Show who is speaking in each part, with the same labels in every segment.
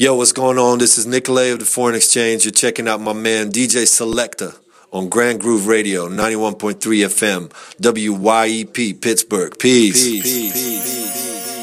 Speaker 1: Yo, what's going on? This is Nicolay of the Foreign Exchange. You're checking out my man DJ Selector on Grand Groove Radio, 91.3 FM, WYEP, Pittsburgh. Peace. Peace. Peace. Peace.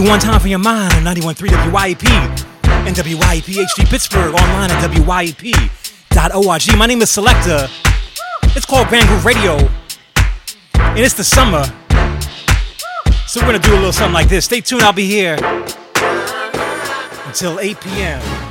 Speaker 2: one time for your mind on 91.3 WYEP and WYEP HD Pittsburgh online at WYEP.org. My name is Selector. It's called Grand Groove Radio, and it's the summer. So we're gonna do a little something like this. Stay tuned. I'll be here until 8 p.m.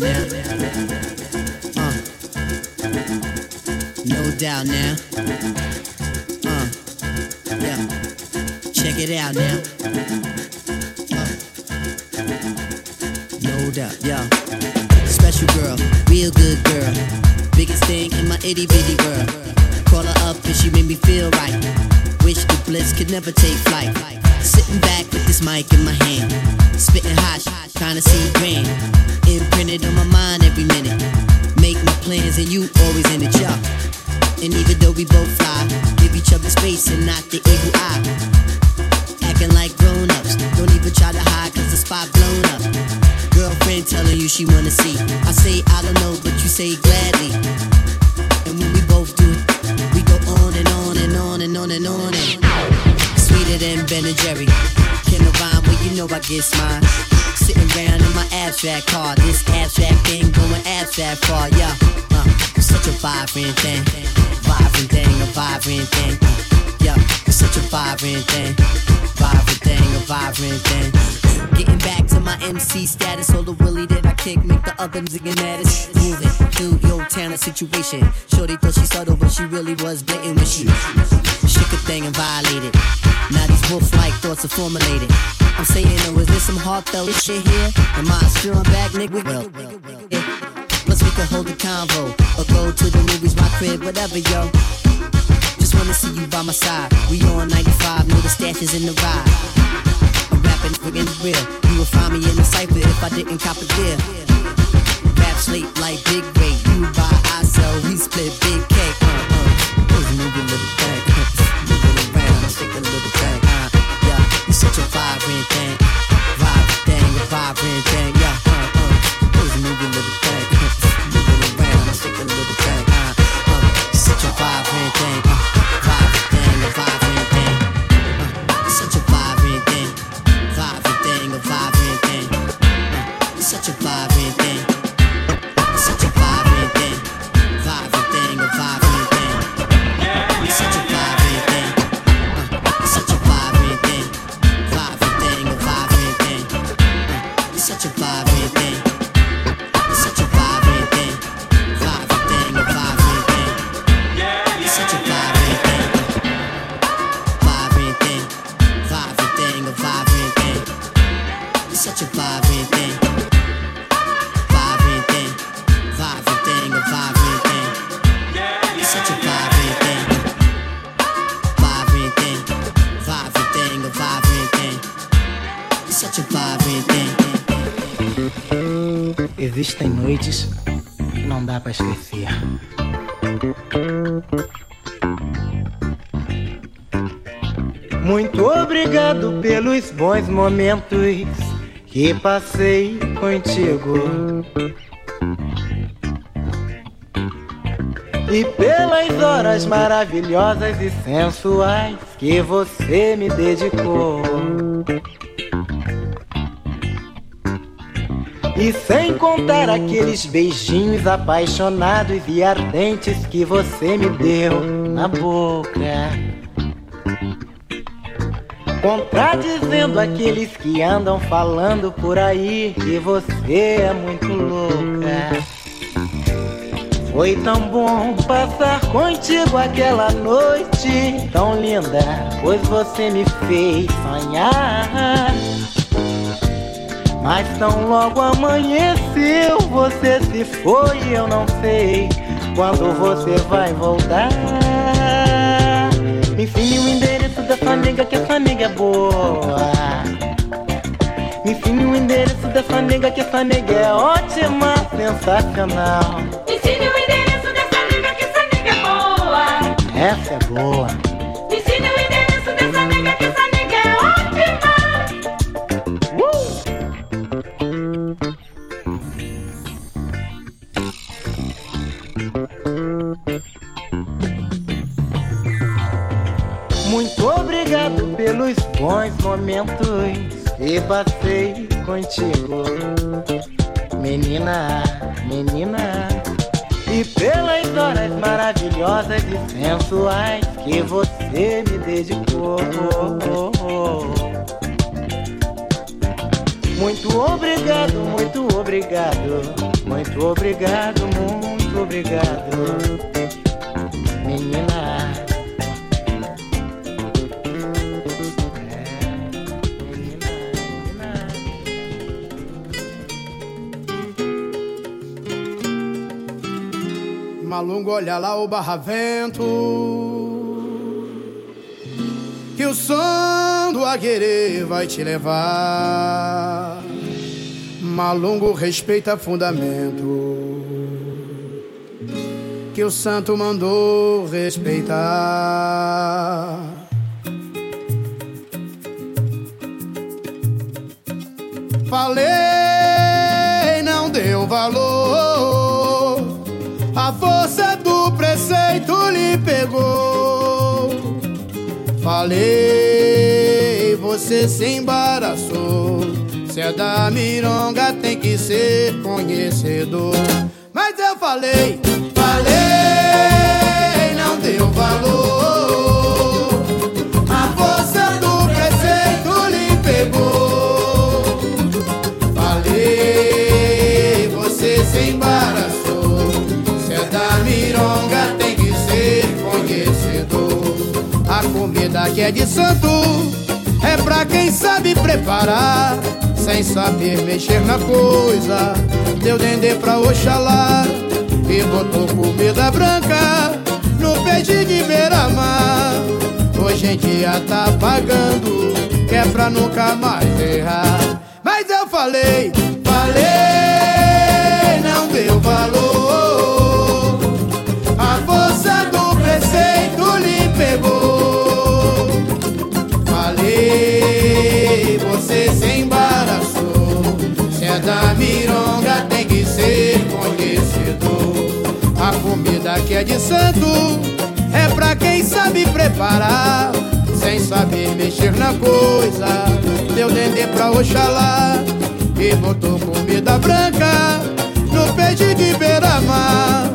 Speaker 3: now.
Speaker 4: Uh, no doubt now. Uh, yeah. Check it out now.
Speaker 5: que passei contigo. E pelas horas maravilhosas e sensuais que você me dedicou. E sem contar aqueles beijinhos apaixonados e ardentes que você me deu na boca. Contradizendo aqueles que andam falando por aí que você é muito louca. Foi tão bom passar contigo aquela noite tão linda, pois você me fez sonhar. Mas tão logo amanheceu, você se foi, e eu não sei quando você vai voltar. Enfim, o da nega que a nega é boa. Ensine o endereço da nega que a nega é ótima, sensacional.
Speaker 6: Ensine o endereço da nega que essa nega é boa.
Speaker 5: Essa é boa. bons momentos e passei contigo, menina, menina. E pelas horas maravilhosas e sensuais que você me dedicou. Muito obrigado, muito obrigado, muito obrigado, muito obrigado.
Speaker 7: Malungo, olha lá o barravento Que o som do aguerê vai te levar. Malungo respeita fundamento. Que o santo mandou respeitar. Falei, não deu valor a força do preceito lhe pegou. Falei, você se embaraçou. Se é da mironga, tem que ser conhecedor. Mas eu falei, falei, não deu valor. A força do preceito lhe pegou. Falei, você se embaraçou. Comida que é de santo é pra quem sabe preparar, sem saber mexer na coisa. Deu dendê pra Oxalá e botou comida branca no peixe de beira-mar. Hoje em dia tá pagando, que é pra nunca mais errar. Mas eu falei, falei, não deu valor. Da mironga, tem que ser conhecedor. A comida que é de santo é pra quem sabe preparar. Sem saber mexer na coisa, deu dendê pra Oxalá e botou comida branca no peixe de beira-mar.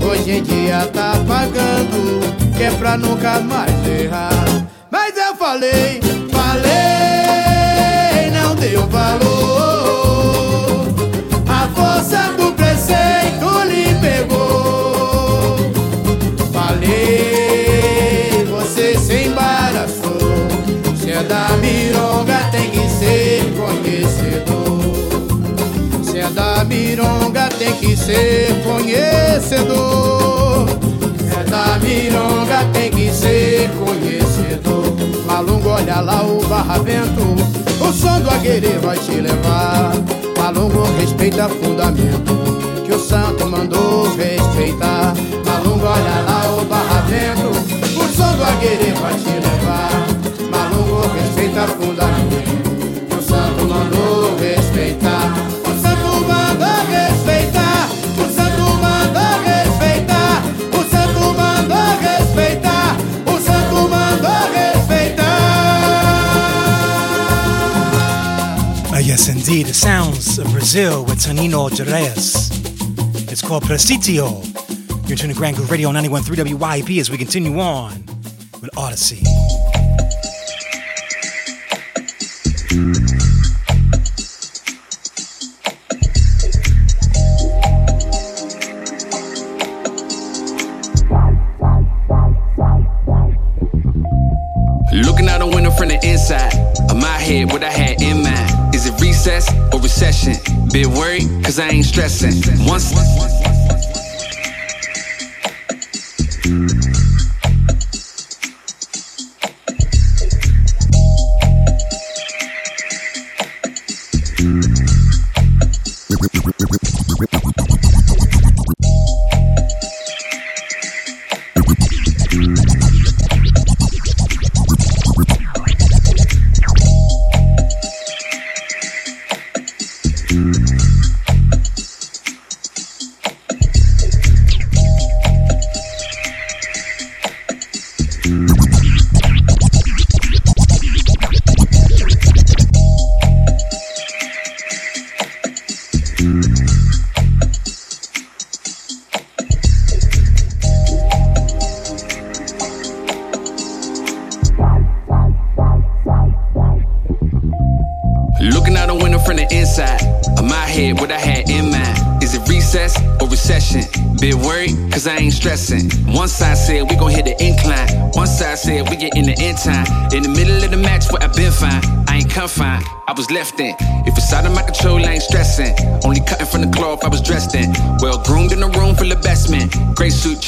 Speaker 7: Hoje em dia tá pagando, que é pra nunca mais errar. Mas eu falei, falei, não deu valor. Da mironga, tem que ser conhecedor. É da mironga, tem que ser conhecedor. Malungo, olha lá o barravento. O som do aguerê vai te levar. Malungo, respeita fundamento. Que o santo mandou respeitar. Malungo, olha lá o barravento. O som do aguerê vai te levar.
Speaker 2: Indeed. The sounds of Brazil with Toninho Geraes. It's called Preceito. You're tuning to Grand Groove Radio 91.3 WYP as we continue on with
Speaker 8: Oddisee. Stressing. Once.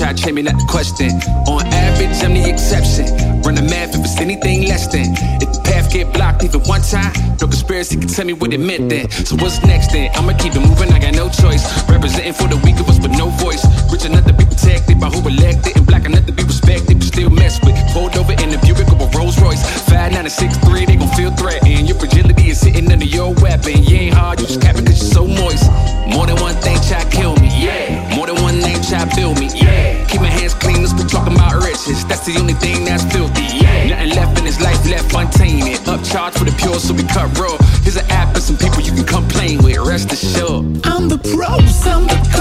Speaker 8: try to treat me like the question. On average, I'm the exception. Run the math if it's anything less than. If the path get blocked even one time, no conspiracy can tell me what it meant then. So what's next then? I'ma keep it moving, I got no choice. Representing for the weak so we cut raw. Here's an app and some people you can complain with. Rest assured,
Speaker 9: I'm the pros, I'm the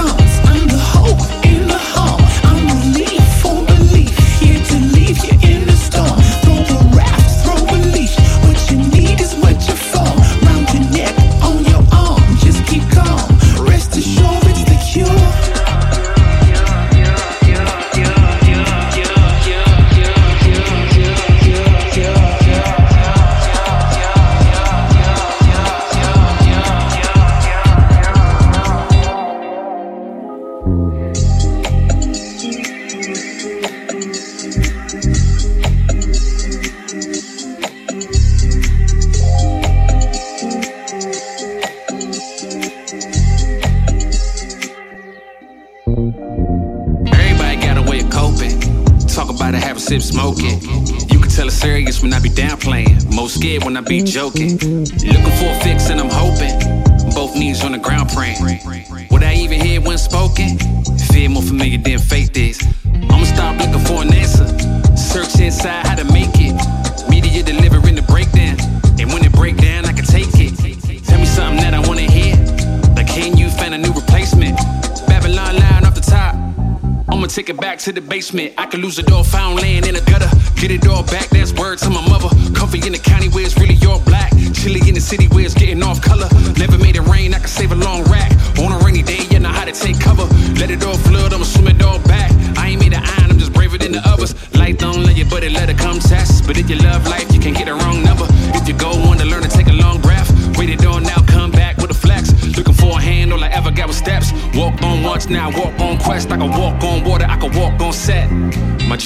Speaker 8: when I be joking. Looking for a fix and I'm hoping. Both knees on the ground praying. Would I even hear when spoken? Fear more familiar than faith is. I'ma stop looking for an answer. Search inside how to make it. Media delivering the breakdown. And when it break down, I can take it. Tell me something that I wanna hear. Like, can you find a new replacement? Babylon line off the top. I'ma take it back to the basement. I could lose the door found land in a gutter. Get it all back, that's words to my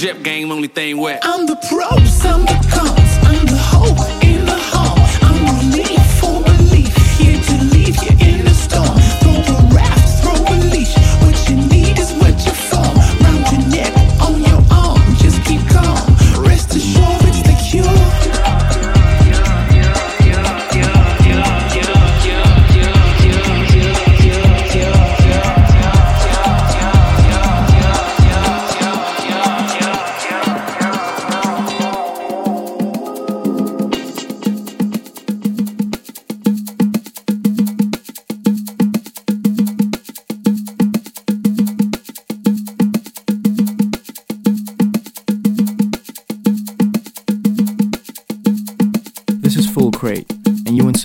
Speaker 8: Jep gang, only thing wet.
Speaker 9: I'm the pro, I'm the
Speaker 10: con.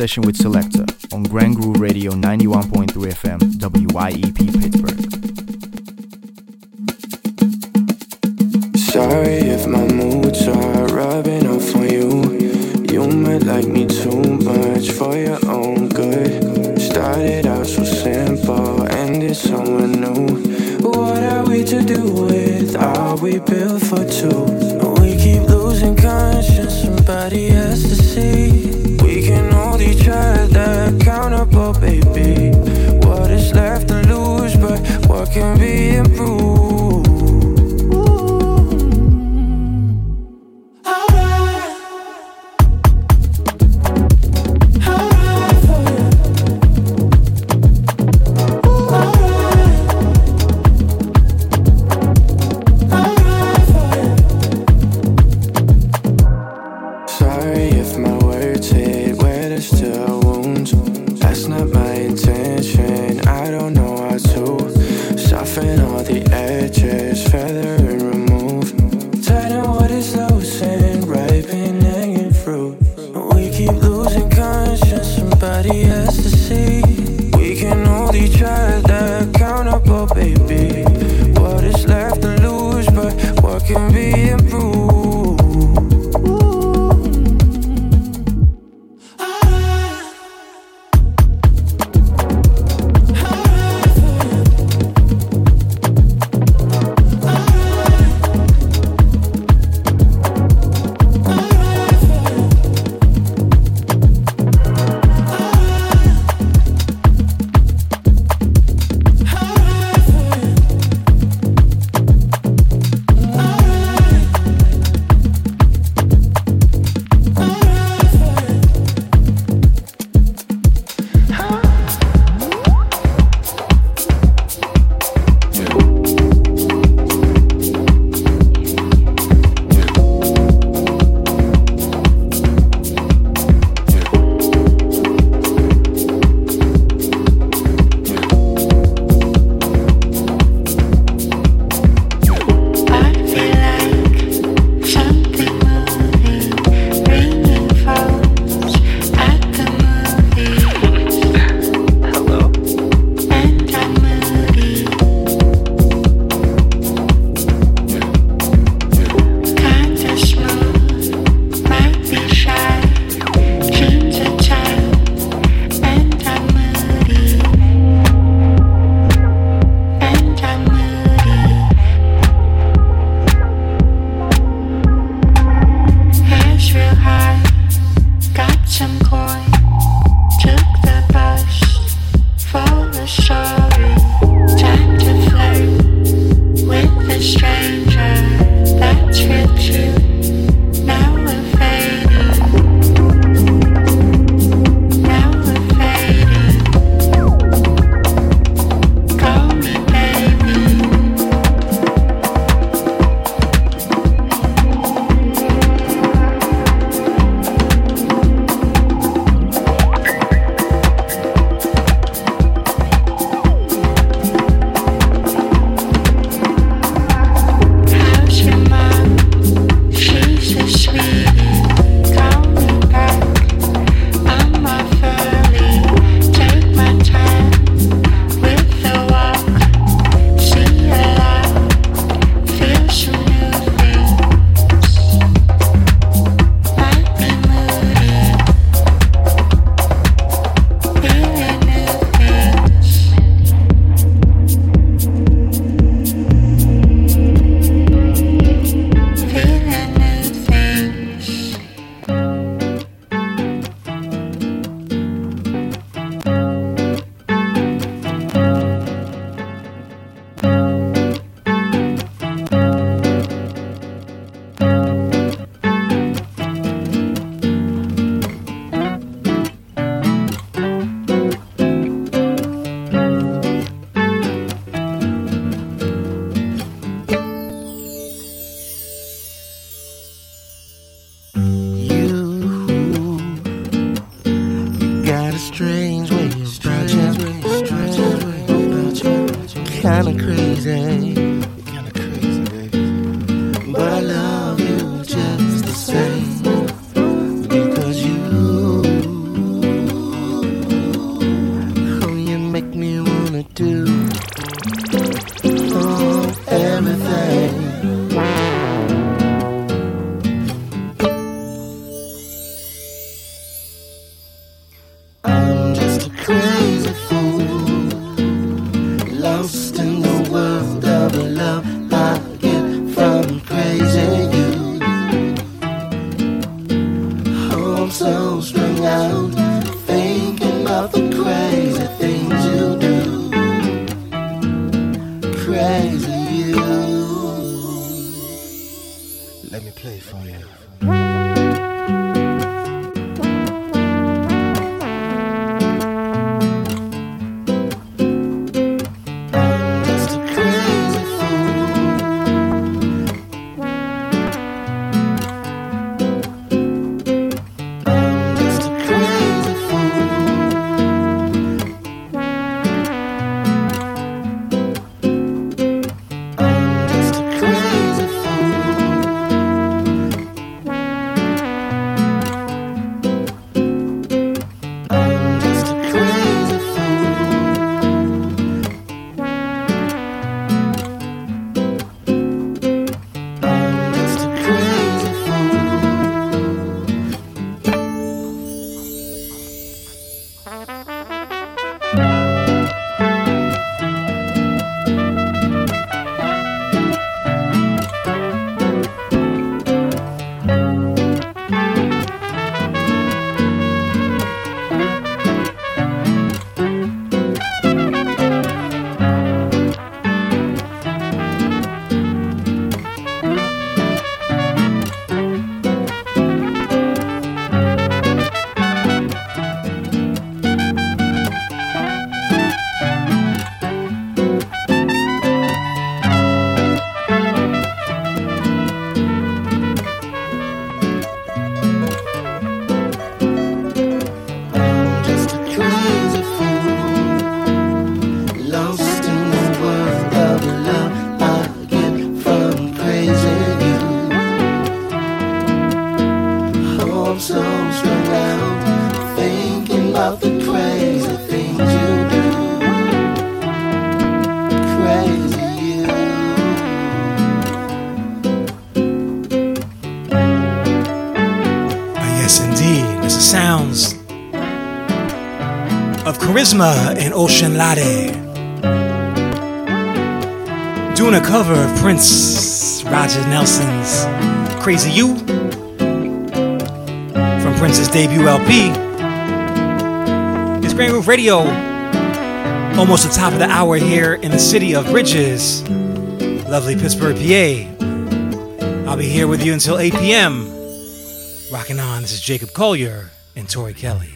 Speaker 10: session with
Speaker 11: Select. kinda crazy. Of
Speaker 2: Karizma and Osunlade. Doing a cover of Prince Roger Nelson's Crazy You from Prince's debut LP. It's Grand Groove Radio, almost the top of the hour here in the city of Bridges, lovely Pittsburgh, PA. I'll be here with you until 8 p.m. Rocking on, this is Jacob Collier and Tori Kelly.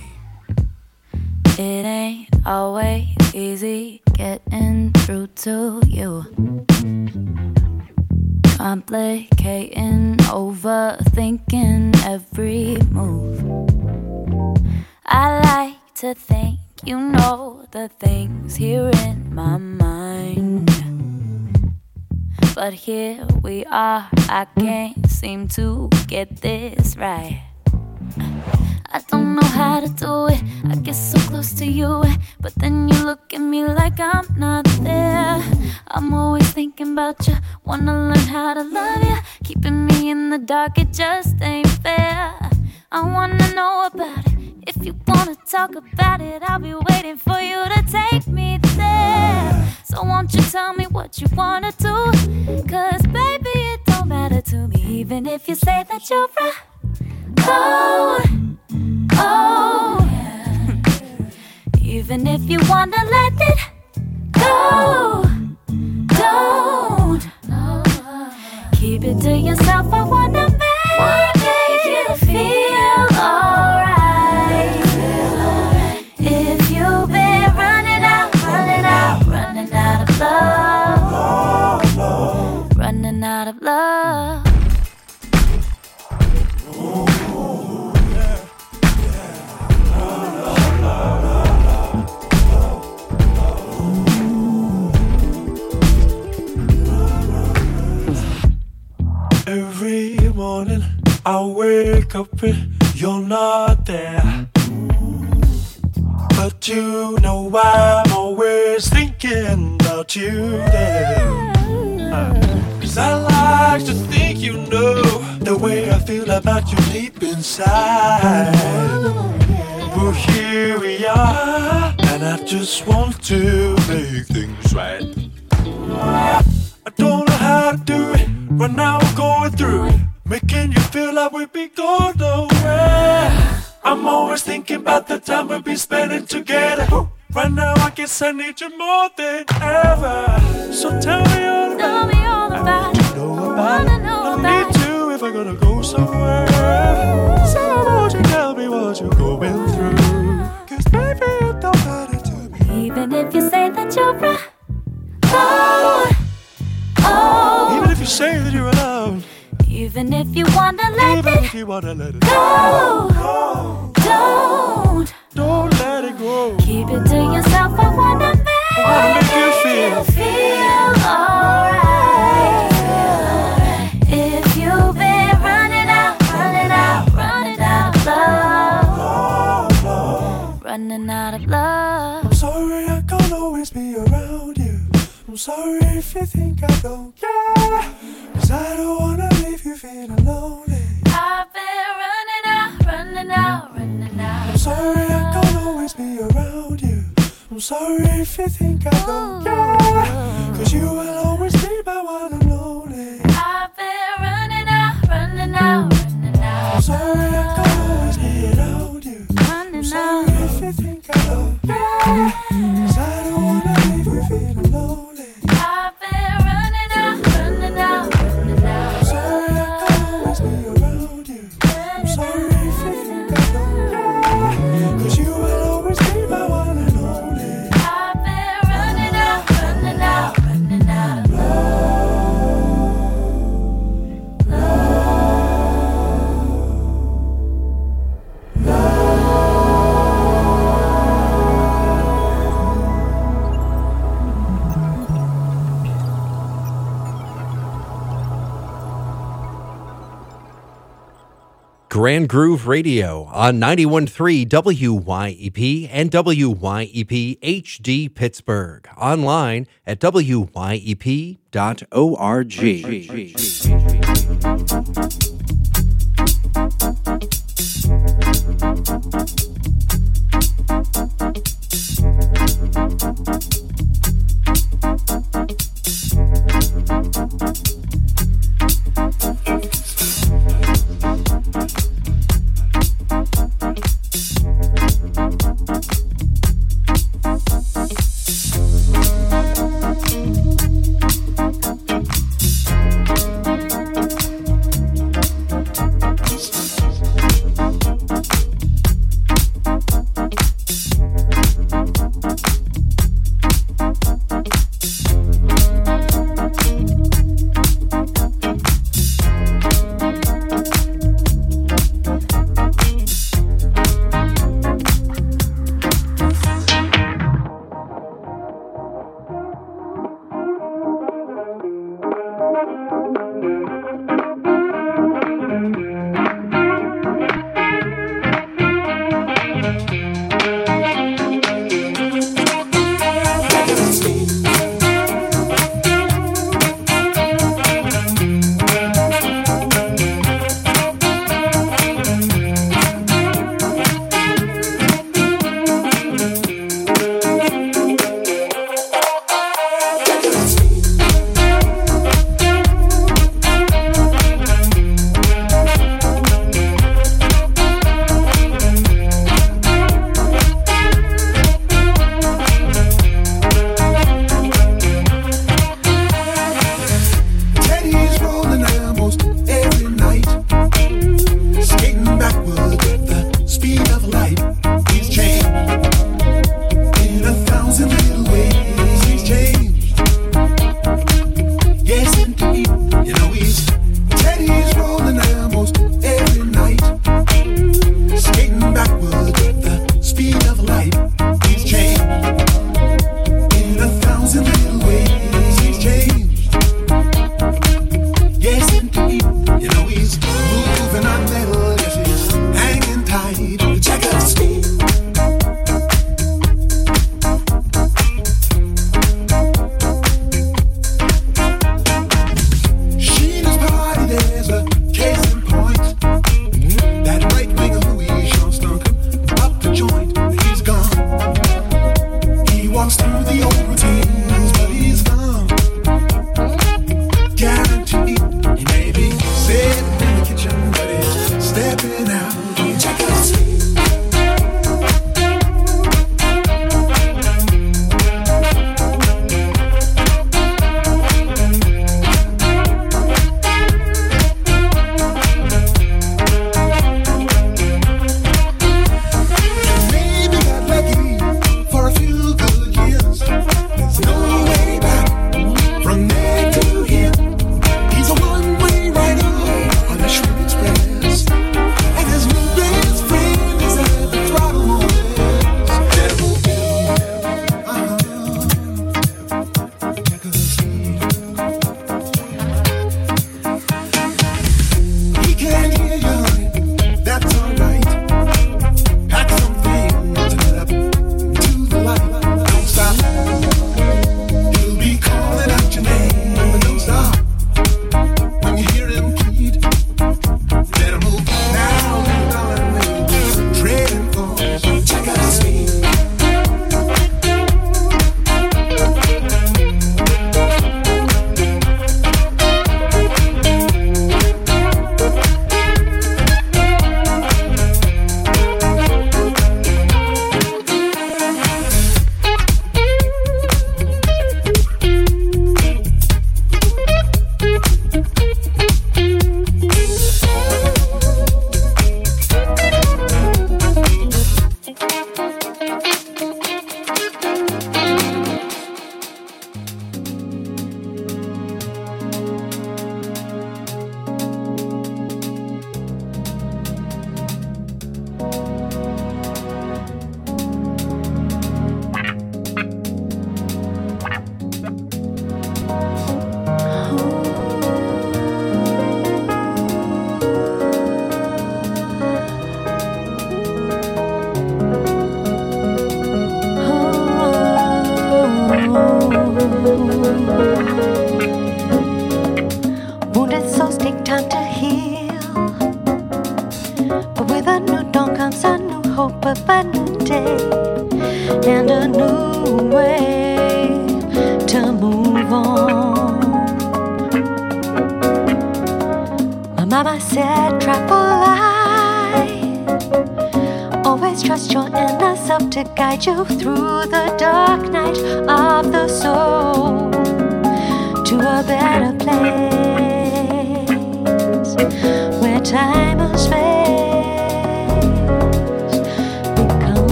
Speaker 12: Here in my mind. But here we are, I can't seem to get this right. I don't know how to do it. I get so close to you, but then you look at me like I'm not there. I'm always thinking about you, wanna learn how to love you. Keeping me in the dark, it just ain't fair. I wanna know about it. If you wanna talk about it, I'll be waiting for you to take me there. So won't you tell me what you wanna do? Cause baby, it don't matter to me, even if you say that you're right. Oh, oh, even if you wanna let it go, don't keep it to yourself. I wanna make you feel
Speaker 13: I wake up and you're not there. But you know I'm always thinking about you there. Uh, Cause I like to think you know the way I feel about you deep inside. Well, here we are, and I just want to make things right. I don't know how to do it, but now I'm going through it. Making you feel like we'd be going nowhere. I'm always thinking about the time we'll be spending together. Right now, I guess I need you more than ever. So tell me all
Speaker 12: Tell me all about it.
Speaker 13: know
Speaker 12: I
Speaker 13: about it.
Speaker 12: know
Speaker 13: I
Speaker 12: about
Speaker 13: need to if I'm gonna go somewhere. So won't you tell me what you're going through? Cause baby, it don't matter to me.
Speaker 12: Even if you say that you're right. Oh, oh.
Speaker 13: Even if you say that you're alone,
Speaker 12: Even if you wanna let
Speaker 13: even
Speaker 12: it
Speaker 13: if you wanna let it
Speaker 12: go. Don't.
Speaker 13: Don't let it go.
Speaker 12: Keep it to yourself. I wanna make,
Speaker 13: I wanna make you feel.
Speaker 12: feel alright. If you've been running out, running out, running out of love, running out of love.
Speaker 13: I'm sorry I can't always be around you. I'm sorry if you think I don't care. Cause I don't wanna leave you feeling lonely.
Speaker 12: I've been running out, running out, running out.
Speaker 13: I'm sorry I can't always be around you. I'm sorry if you think I don't care. Cause you will always be my one and only.
Speaker 12: I've been running out, running out, running out.
Speaker 13: I'm sorry I can't always be around you. I'm sorry
Speaker 12: out.
Speaker 13: if you think I don't care. Cause I don't wanna leave you feeling lonely.
Speaker 14: Grand Groove Radio on 91.3 WYEP and WYEP HD Pittsburgh. Online at WYEP.org.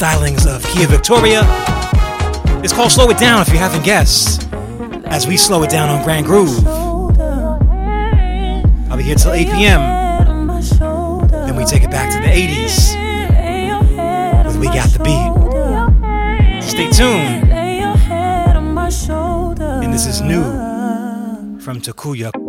Speaker 15: stylings of Kiah Victoria. It's called Slow It Down if you haven't guessed, as we slow it down on Grand Groove. I'll be here till 8 p.m. Then we take it back to the 80s with We Got the Beat. Stay tuned. And this is new from Takuya.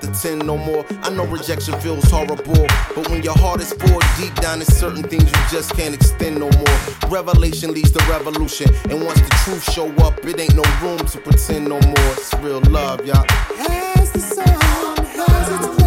Speaker 16: to
Speaker 17: 10 no more. I know rejection feels horrible, but when your heart is poured deep down, it's certain things you just can't extend no more. Revelation leads to revolution, and once the truth show up, it ain't no room to pretend no more. It's real love, y'all.
Speaker 9: Has the sound, has its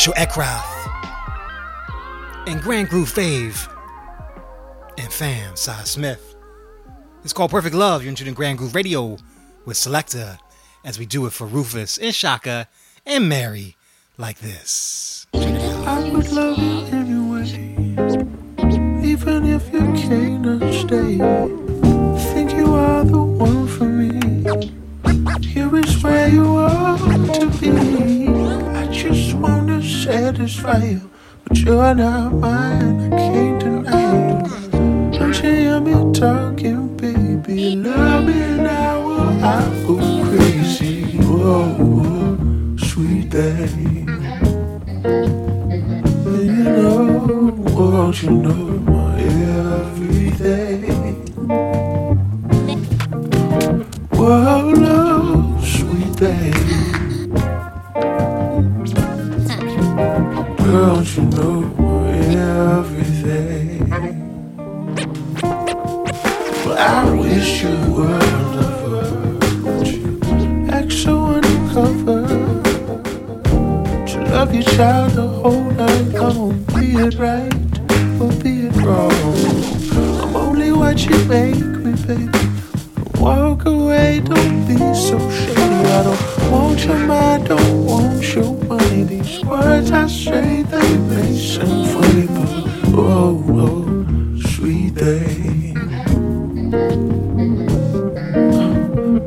Speaker 2: Rachel Eckroth, and Grand Groove Fave, and fam, Sy Smith. It's called Perfect Love. You're into Grand Groove Radio with Selector as we do it for Rufus and Shaka and Mary like this.
Speaker 18: I would love you anyway, even if you cannot stay. Think you are the one for me. Here is where you ought to be. Satisfy you, but you're not mine. I can't deny you. Don't you hear me talking, baby? Love me now, or I go crazy. Whoa, sweet thing. You know, won't you know my everything? Whoa, love, sweet thing. Don't you know everything? Well, I wish you were lover. Act so undercover. To love your child the whole night long. Be it right or be it wrong. I'm only what you make me, baby. Walk away, don't be so shady. Want your mind, don't want your money. These words I say, they may sound funny, but oh, oh, sweet thing.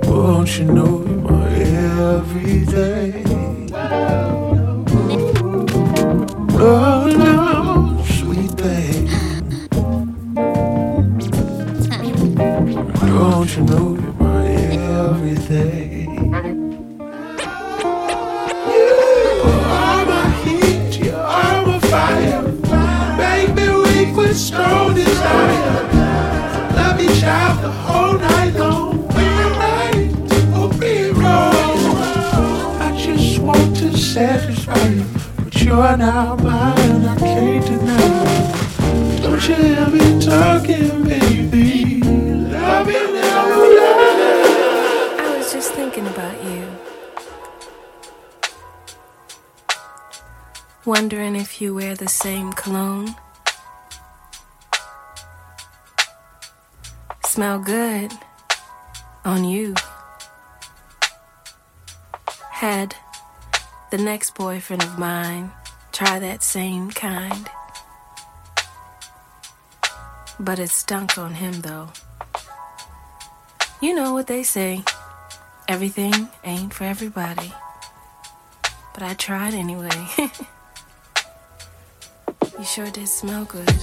Speaker 18: Won't you know my everyday? Oh, no, satisfy you, but you're not mine. I can't deny. Don't you talking, baby? You.
Speaker 19: I was just thinking about you. Wondering if you wear the same cologne. Smell good on you. Had the next boyfriend of mine try that same kind. But it stunk on him though. You know what they say everything ain't for everybody. But I tried anyway. you sure did smell good.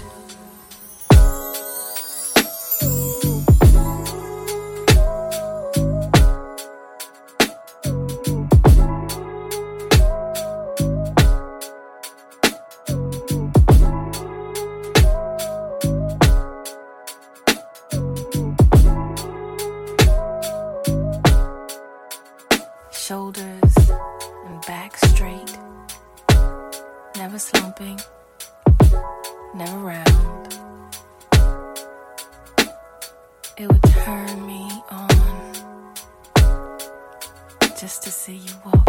Speaker 19: It would turn me on just to see you walk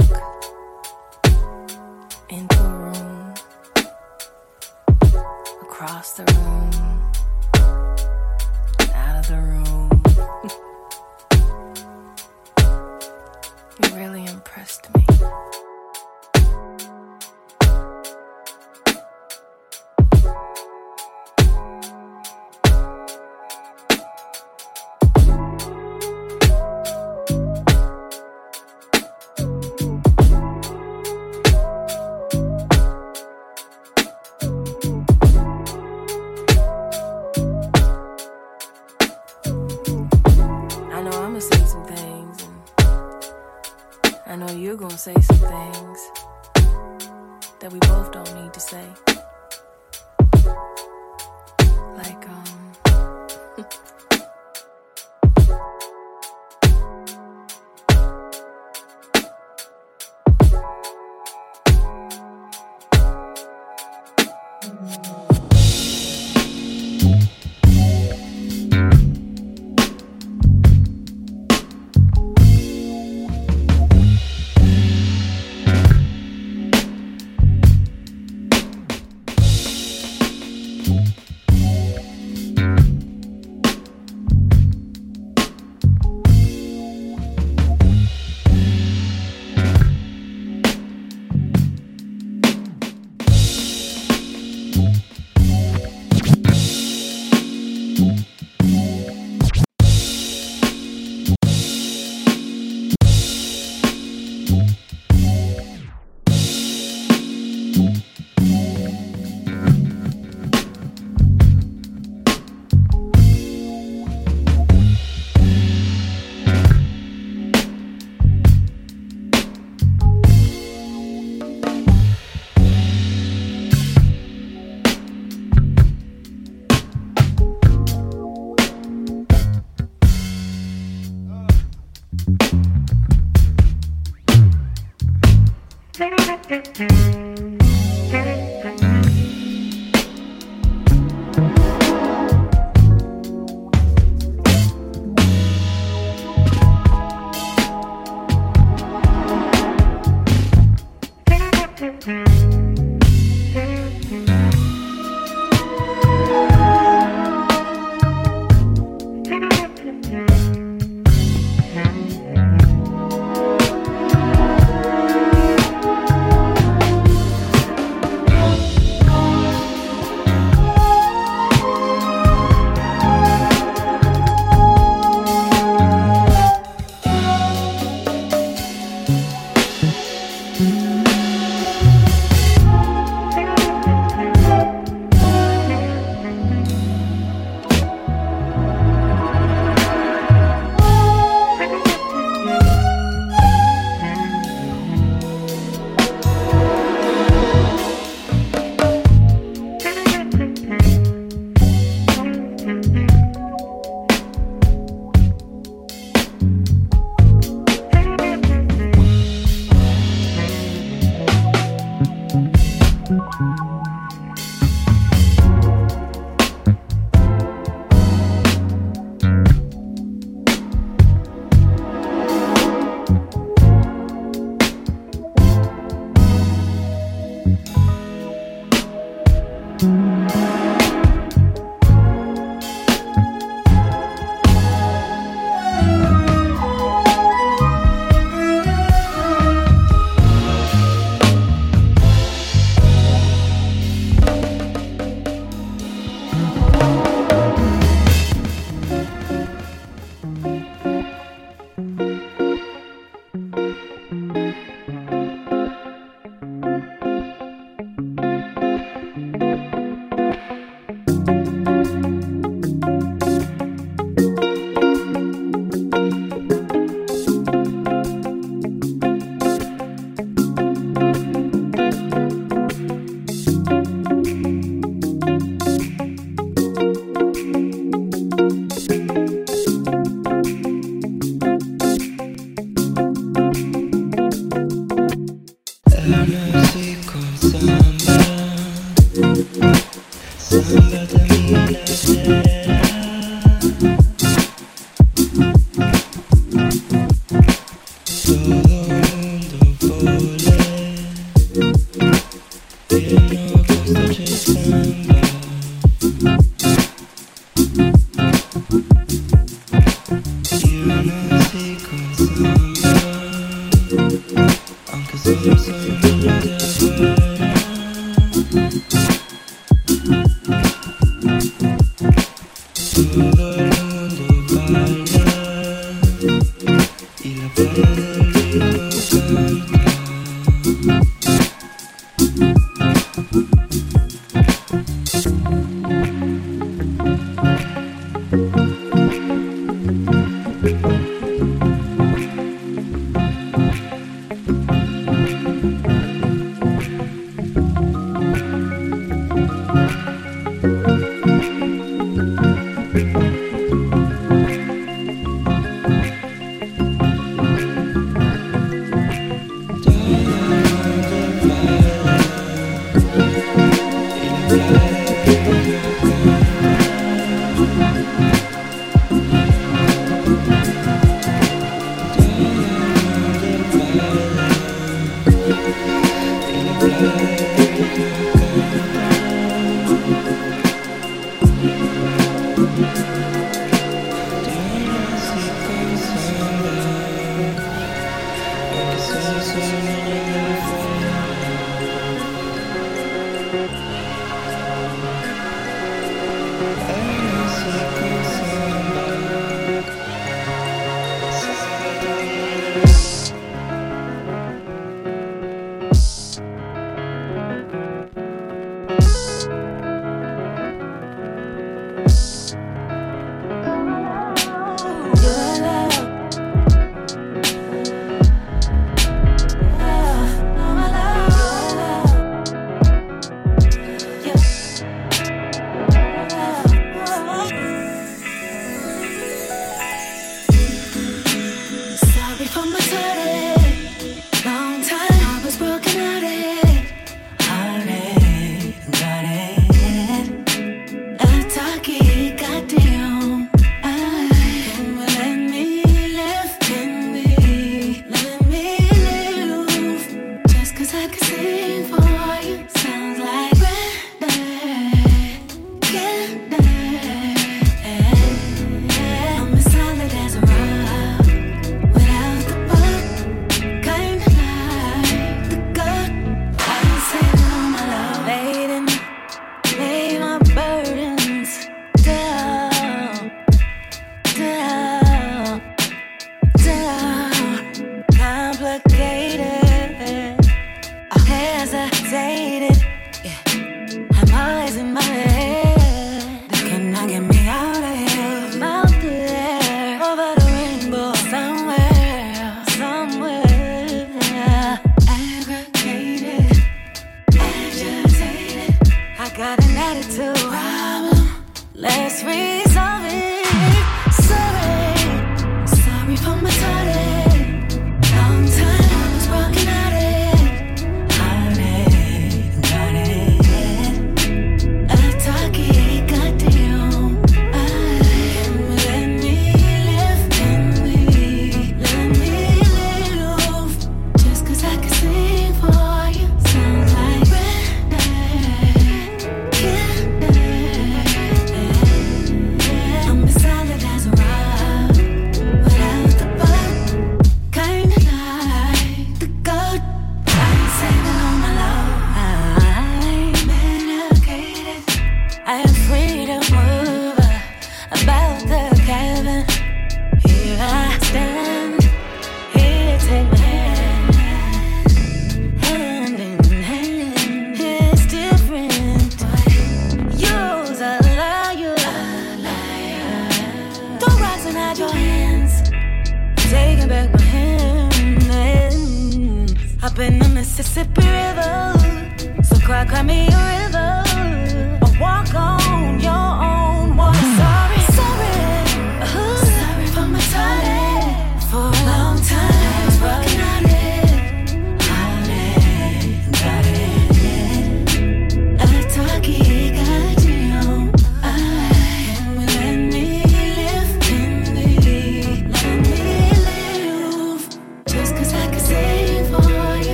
Speaker 19: into a room, across the room, out of the room. You really impressed me.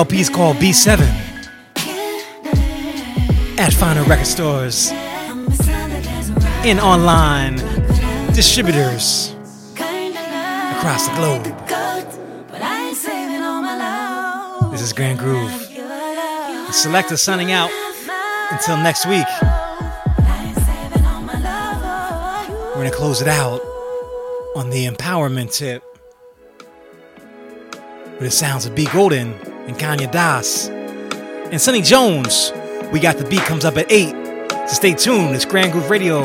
Speaker 2: LP is called B7 at final record stores and online distributors across the globe. This is Grand Groove. The selector signing out until next week. We're going to close it out on the empowerment tip with the sounds of B. Golden and Conya Doss. And Sunny Jones, We Got the Beat comes up at 8. So stay tuned. It's Grand Groove Radio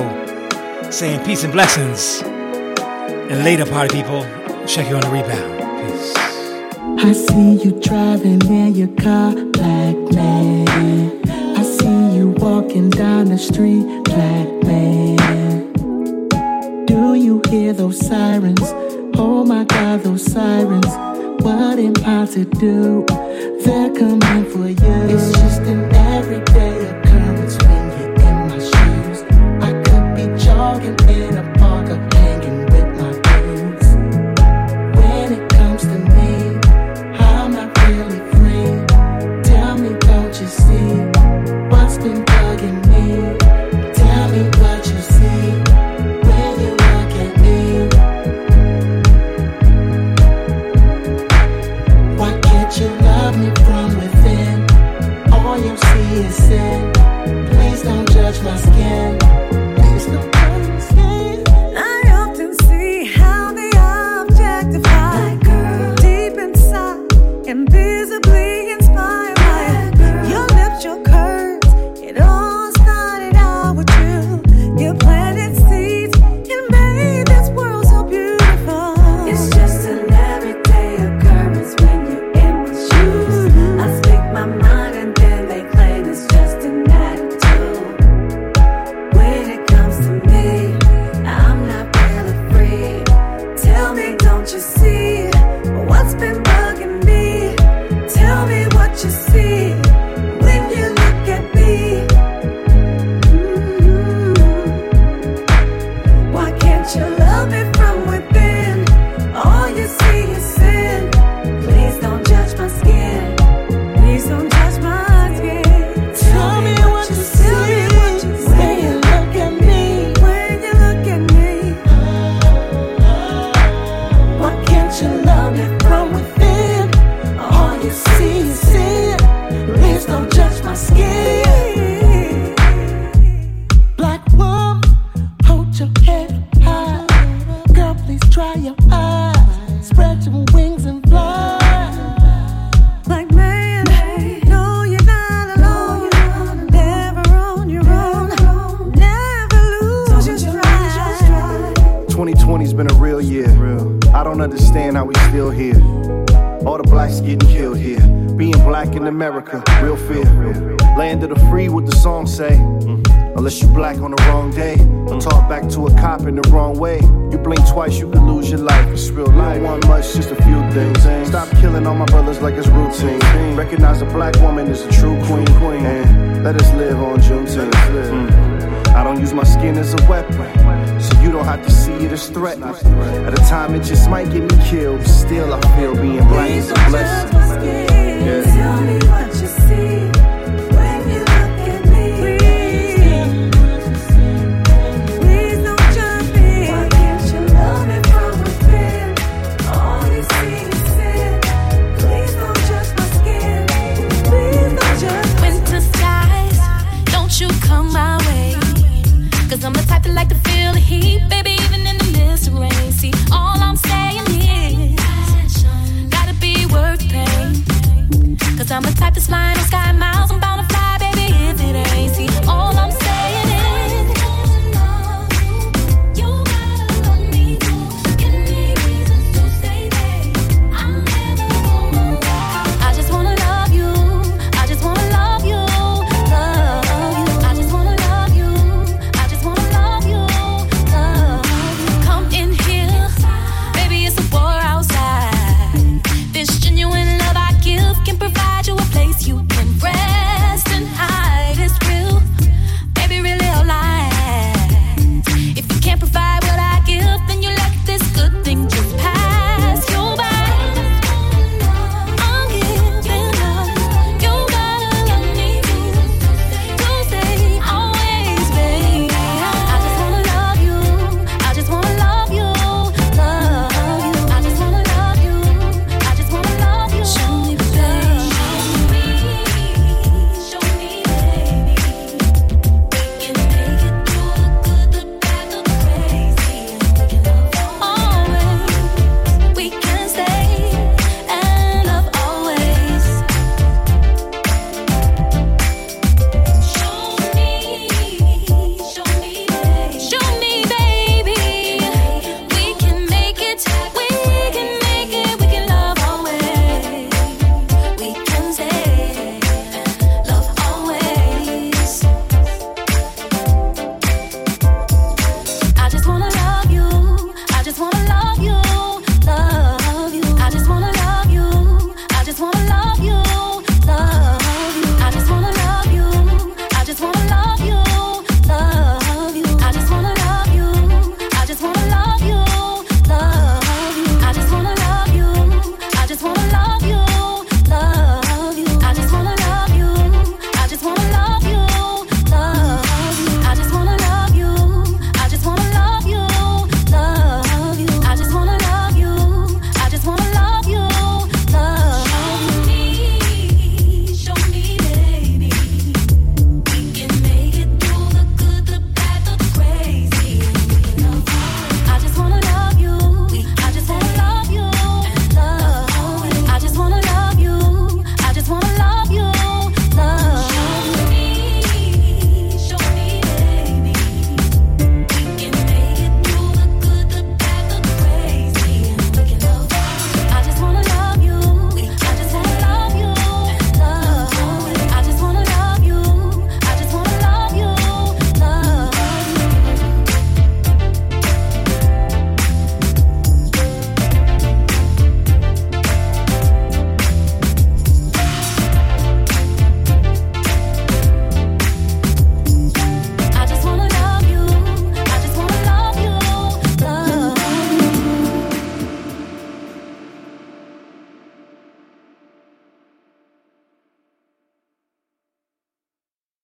Speaker 2: saying peace and blessings. And later, party people, check you on the rebound. Peace.
Speaker 20: I see you driving in your car, black man. I see you walking down the street, black man. Do you hear those sirens? Oh my god, those sirens what am I to do. They're coming for you. It's just an everyday occurrence when you're in my shoes. I could be jogging in a park. Please don't judge my skin.